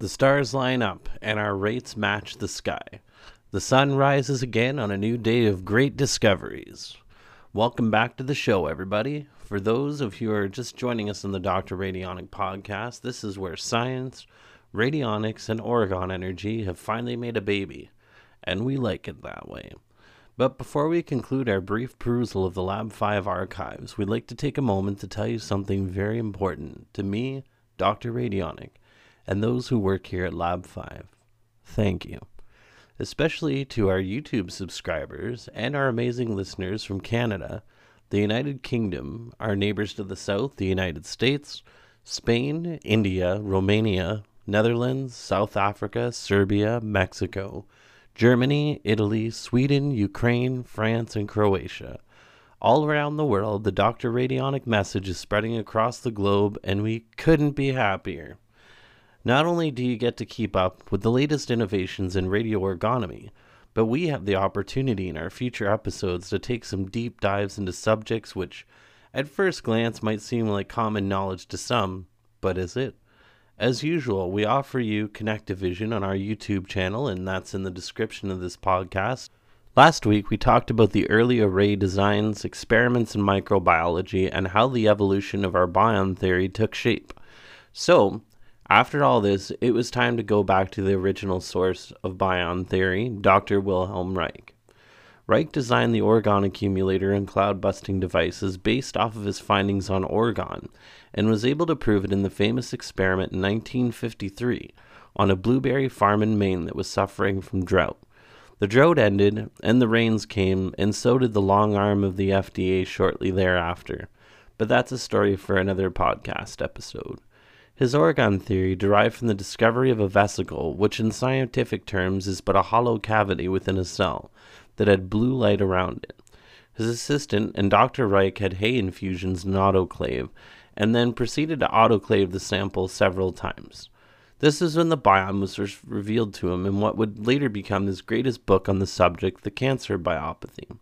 The stars line up and our rates match the sky. The sun rises again on a new day of great discoveries. Welcome back to the show, everybody. For those of you who are just joining us on the Dr. Radionik podcast, this is where science, radionics, and orgone energy have finally made a baby, and we like it that way. But before we conclude our brief perusal of the Lab 5 archives, we'd like to take a moment to tell you something very important to me, Dr. Radionik, and those who work here at Lab 5. Thank you. Especially to our YouTube subscribers and our amazing listeners from Canada, the United Kingdom, our neighbors to the south, the United States, Spain, India, Romania, Netherlands, South Africa, Serbia, Mexico, Germany, Italy, Sweden, Ukraine, France, and Croatia. All around the world, the Dr. Radionik message is spreading across the globe, and we couldn't be happier. Not only do you get to keep up with the latest innovations in radiorgonomy, but we have the opportunity in our future episodes to take some deep dives into subjects which, at first glance, might seem like common knowledge to some, but is it? As usual, we offer you Connectivision on our YouTube channel, and that's in the description of this podcast. Last week, we talked about the early array designs, experiments in microbiology, and how the evolution of our bion theory took shape. So, after all this, it was time to go back to the original source of bion theory, Dr. Wilhelm Reich. Reich designed the Orgone accumulator and cloud busting devices based off of his findings on Orgone, and was able to prove it in the famous experiment in 1953 on a blueberry farm in Maine that was suffering from drought. The drought ended, and the rains came, and so did the long arm of the FDA shortly thereafter. But that's a story for another podcast episode. His orgone theory derived from the discovery of a vesicle, which in scientific terms is but a hollow cavity within a cell that had blue light around it. His assistant and Dr. Reich had hay infusions in autoclave and then proceeded to autoclave the sample several times. This is when the bion was re- revealed to him in what would later become his greatest book on the subject, The Cancer Biopathy.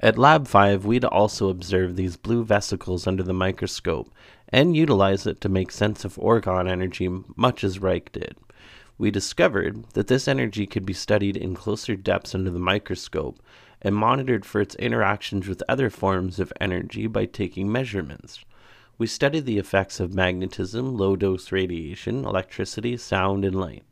At Lab 5, we'd also observe these blue vesicles under the microscope and utilize it to make sense of orgone energy much as Reich did. We discovered that this energy could be studied in closer depths under the microscope and monitored for its interactions with other forms of energy by taking measurements. We studied the effects of magnetism, low dose radiation, electricity, sound, and light.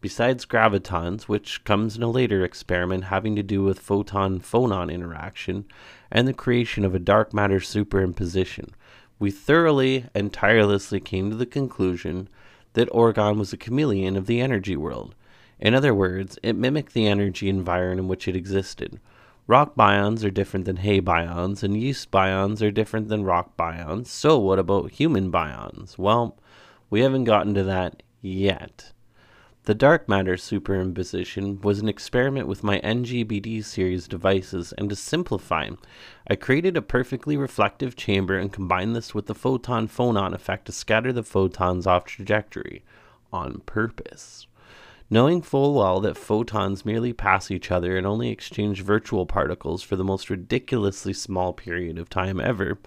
Besides gravitons, which comes in a later experiment having to do with photon phonon interaction and the creation of a dark matter superimposition, we thoroughly and tirelessly came to the conclusion that Orgone was a chameleon of the energy world. In other words, it mimicked the energy environment in which it existed. Rock bions are different than hay bions, and yeast bions are different than rock bions. So, what about human bions? Well, we haven't gotten to that yet. The dark matter superimposition was an experiment with my NGBD series devices, and to simplify, I created a perfectly reflective chamber and combined this with the photon phonon effect to scatter the photons off trajectory on purpose. Knowing full well that photons merely pass each other and only exchange virtual particles for the most ridiculously small period of time ever,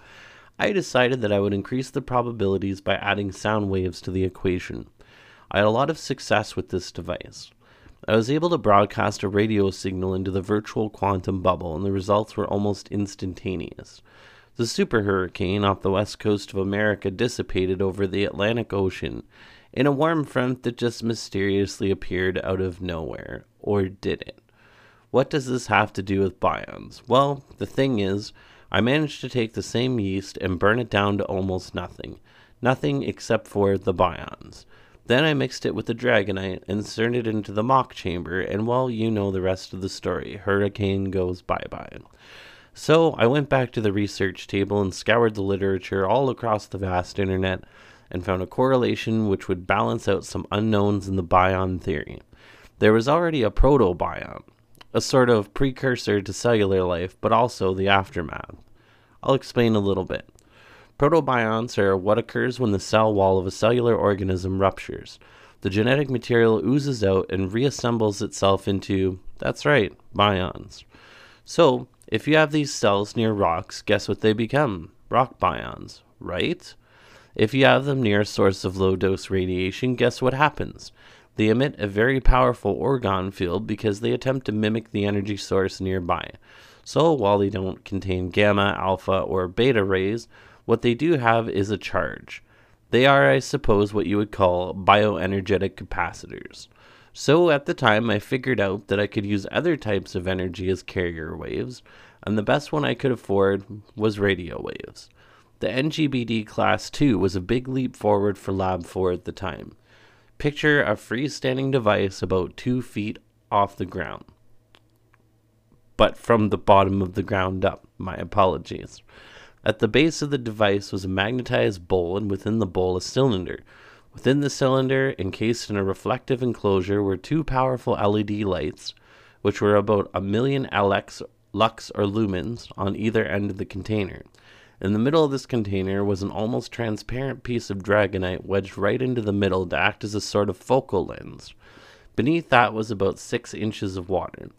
I decided that I would increase the probabilities by adding sound waves to the equation. I had a lot of success with this device. I was able to broadcast a radio signal into the virtual quantum bubble, and the results were almost instantaneous. The super hurricane off the west coast of America dissipated over the Atlantic Ocean in a warm front that just mysteriously appeared out of nowhere. Or did it? What does this have to do with bions? Well, the thing is, I managed to take the same yeast and burn it down to almost nothing. Nothing except for the bions. Then I mixed it with the dragonite, and inserted it into the mock chamber, and well, you know the rest of the story. Hurricane goes bye bye. So I went back to the research table and scoured the literature all across the vast internet and found a correlation which would balance out some unknowns in the bion theory. There was already a proto bion, a sort of precursor to cellular life, but also the aftermath. I'll explain a little bit. Protobionts are what occurs when the cell wall of a cellular organism ruptures. The genetic material oozes out and reassembles itself into, that's right, bions. So, if you have these cells near rocks, guess what they become? Rock bions, right? If you have them near a source of low dose radiation, guess what happens? They emit a very powerful orgone field because they attempt to mimic the energy source nearby. So, while they don't contain gamma, alpha, or beta rays, what they do have is a charge. They are, I suppose, what you would call bioenergetic capacitors. So, at the time, I figured out that I could use other types of energy as carrier waves, and the best one I could afford was radio waves. The NGBD Class 2 was a big leap forward for Lab 4 at the time. Picture a freestanding device about two feet off the ground. But from the bottom of the ground up. My apologies. At the base of the device was a magnetized bowl, and within the bowl, a cylinder. Within the cylinder, encased in a reflective enclosure, were two powerful LED lights, which were about a million LX, lux or lumens on either end of the container. In the middle of this container was an almost transparent piece of dragonite wedged right into the middle to act as a sort of focal lens. Beneath that was about six inches of water.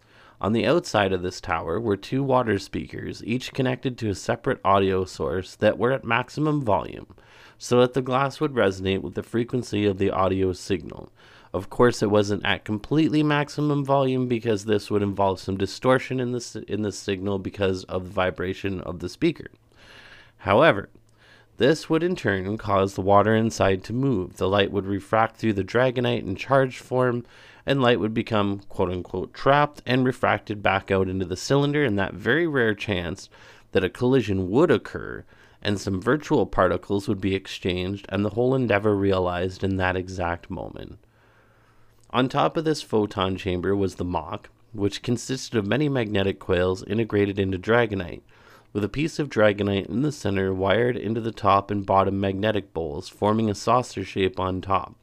On the outside of this tower were two water speakers, each connected to a separate audio source that were at maximum volume, so that the glass would resonate with the frequency of the audio signal. Of course, it wasn't at completely maximum volume because this would involve some distortion in the, in the signal because of the vibration of the speaker. However, this would in turn cause the water inside to move. The light would refract through the dragonite in charged form, and light would become quote unquote trapped and refracted back out into the cylinder in that very rare chance that a collision would occur and some virtual particles would be exchanged and the whole endeavor realized in that exact moment. On top of this photon chamber was the MOC, which consisted of many magnetic coils integrated into dragonite with a piece of dragonite in the center wired into the top and bottom magnetic bowls, forming a saucer shape on top.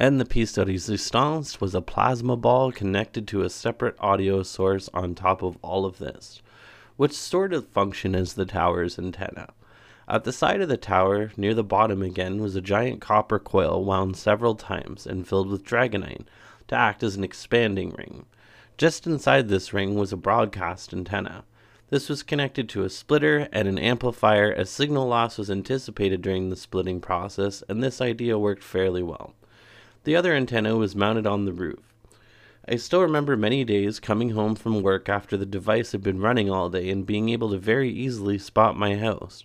And the piece de resistance was a plasma ball connected to a separate audio source on top of all of this, which sort of functioned as the tower's antenna. At the side of the tower, near the bottom again, was a giant copper coil wound several times and filled with dragonite to act as an expanding ring. Just inside this ring was a broadcast antenna. This was connected to a splitter and an amplifier as signal loss was anticipated during the splitting process, and this idea worked fairly well. The other antenna was mounted on the roof. I still remember many days coming home from work after the device had been running all day and being able to very easily spot my house.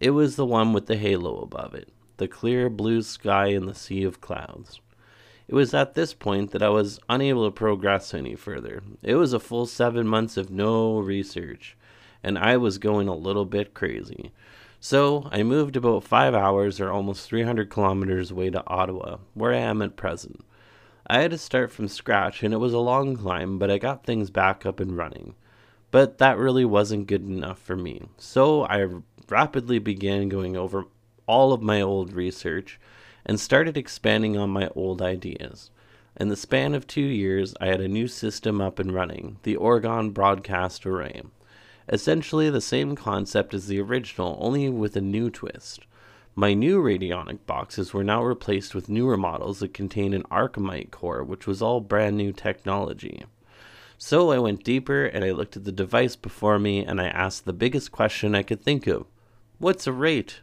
It was the one with the halo above it, the clear blue sky and the sea of clouds. It was at this point that I was unable to progress any further. It was a full seven months of no research, and I was going a little bit crazy. So I moved about five hours or almost 300 kilometers away to Ottawa, where I am at present. I had to start from scratch, and it was a long climb, but I got things back up and running. But that really wasn't good enough for me, so I rapidly began going over all of my old research and started expanding on my old ideas. In the span of two years, I had a new system up and running, the Orgone Broadcast Array. Essentially the same concept as the original, only with a new twist. My new radionic boxes were now replaced with newer models that contained an Archimite core, which was all brand new technology. So I went deeper and I looked at the device before me and I asked the biggest question I could think of What's a rate?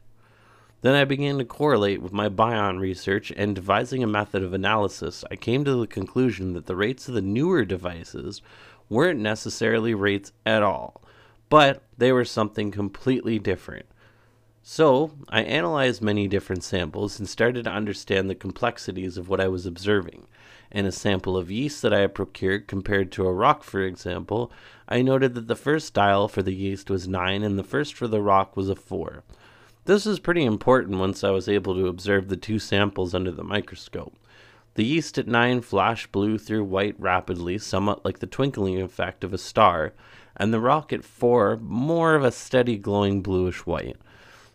Then I began to correlate with my bion research and devising a method of analysis. I came to the conclusion that the rates of the newer devices weren't necessarily rates at all, but they were something completely different. So, I analyzed many different samples and started to understand the complexities of what I was observing. In a sample of yeast that I had procured compared to a rock, for example, I noted that the first dial for the yeast was 9 and the first for the rock was a 4. This was pretty important once I was able to observe the two samples under the microscope. The yeast at 9 flashed blue through white rapidly, somewhat like the twinkling effect of a star, and the rock at 4 more of a steady glowing bluish white.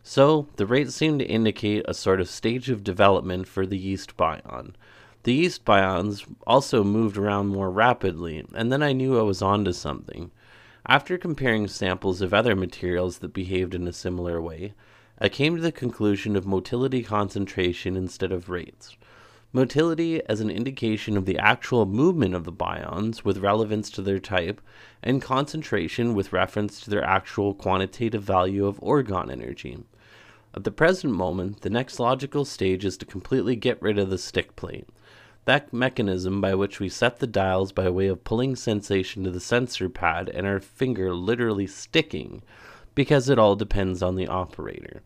So, the rate seemed to indicate a sort of stage of development for the yeast bion. The yeast bions also moved around more rapidly, and then I knew I was onto something. After comparing samples of other materials that behaved in a similar way, I came to the conclusion of motility concentration instead of rates. Motility as an indication of the actual movement of the bions with relevance to their type, and concentration with reference to their actual quantitative value of orgone energy. At the present moment, the next logical stage is to completely get rid of the stick plate. That mechanism by which we set the dials by way of pulling sensation to the sensor pad and our finger literally sticking, because it all depends on the operator.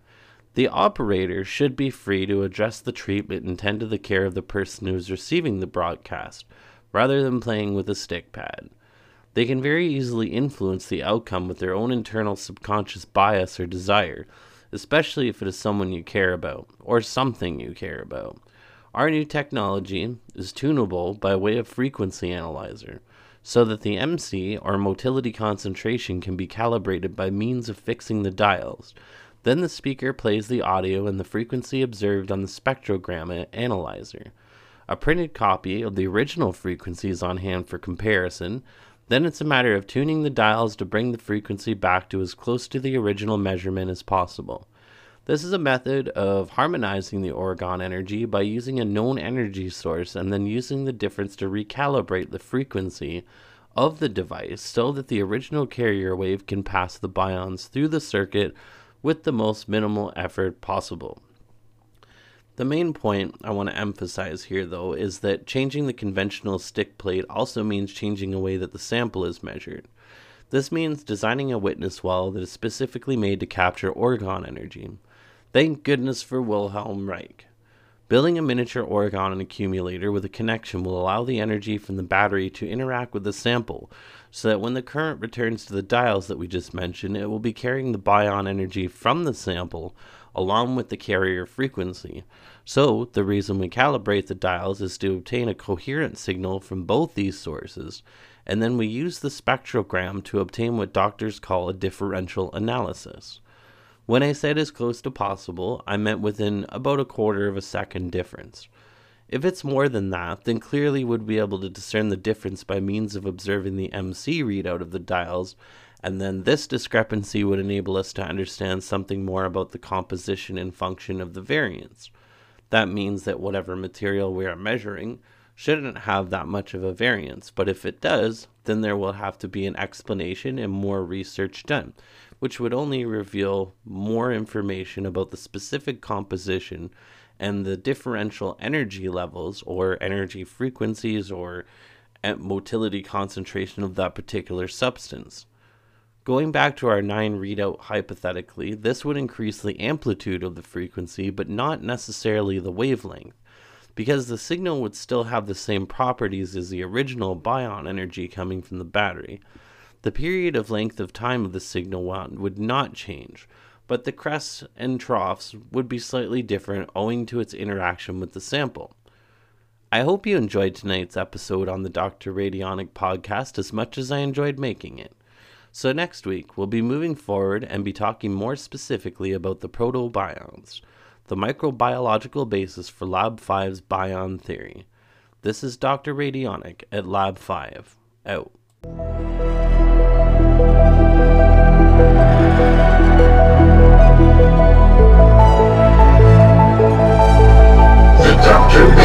The operator should be free to adjust the treatment and tend to the care of the person who is receiving the broadcast, rather than playing with a stick pad. They can very easily influence the outcome with their own internal subconscious bias or desire, especially if it is someone you care about, or something you care about. Our new technology is tunable by way of frequency analyzer, so that the MC or motility concentration can be calibrated by means of fixing the dials then the speaker plays the audio and the frequency observed on the spectrogram analyzer. A printed copy of the original frequency is on hand for comparison. Then it's a matter of tuning the dials to bring the frequency back to as close to the original measurement as possible. This is a method of harmonizing the orgone energy by using a known energy source and then using the difference to recalibrate the frequency of the device so that the original carrier wave can pass the bions through the circuit with the most minimal effort possible. The main point I want to emphasize here, though, is that changing the conventional stick plate also means changing the way that the sample is measured. This means designing a witness well that is specifically made to capture orgone energy. Thank goodness for Wilhelm Reich. Building a miniature orgone accumulator with a connection will allow the energy from the battery to interact with the sample, so that when the current returns to the dials that we just mentioned, it will be carrying the bion energy from the sample along with the carrier frequency. So, the reason we calibrate the dials is to obtain a coherent signal from both these sources, and then we use the spectrogram to obtain what doctors call a differential analysis. When I said as close to possible, I meant within about a quarter of a second difference. If it's more than that, then clearly we would be able to discern the difference by means of observing the MC readout of the dials, and then this discrepancy would enable us to understand something more about the composition and function of the variance. That means that whatever material we are measuring shouldn't have that much of a variance, but if it does, then there will have to be an explanation and more research done, which would only reveal more information about the specific composition and the differential energy levels or energy frequencies or eh, motility concentration of that particular substance. Going back to our 9 readout hypothetically, this would increase the amplitude of the frequency but not necessarily the wavelength, because the signal would still have the same properties as the original bion energy coming from the battery. The period of length of time of the signal would not change, but the crests and troughs would be slightly different owing to its interaction with the sample. I hope you enjoyed tonight's episode on the Dr. Radionik podcast as much as I enjoyed making it. So, next week, we'll be moving forward and be talking more specifically about the protobions, the microbiological basis for Lab 5's bion theory. This is Dr. Radionik at Lab 5. Out. The doctor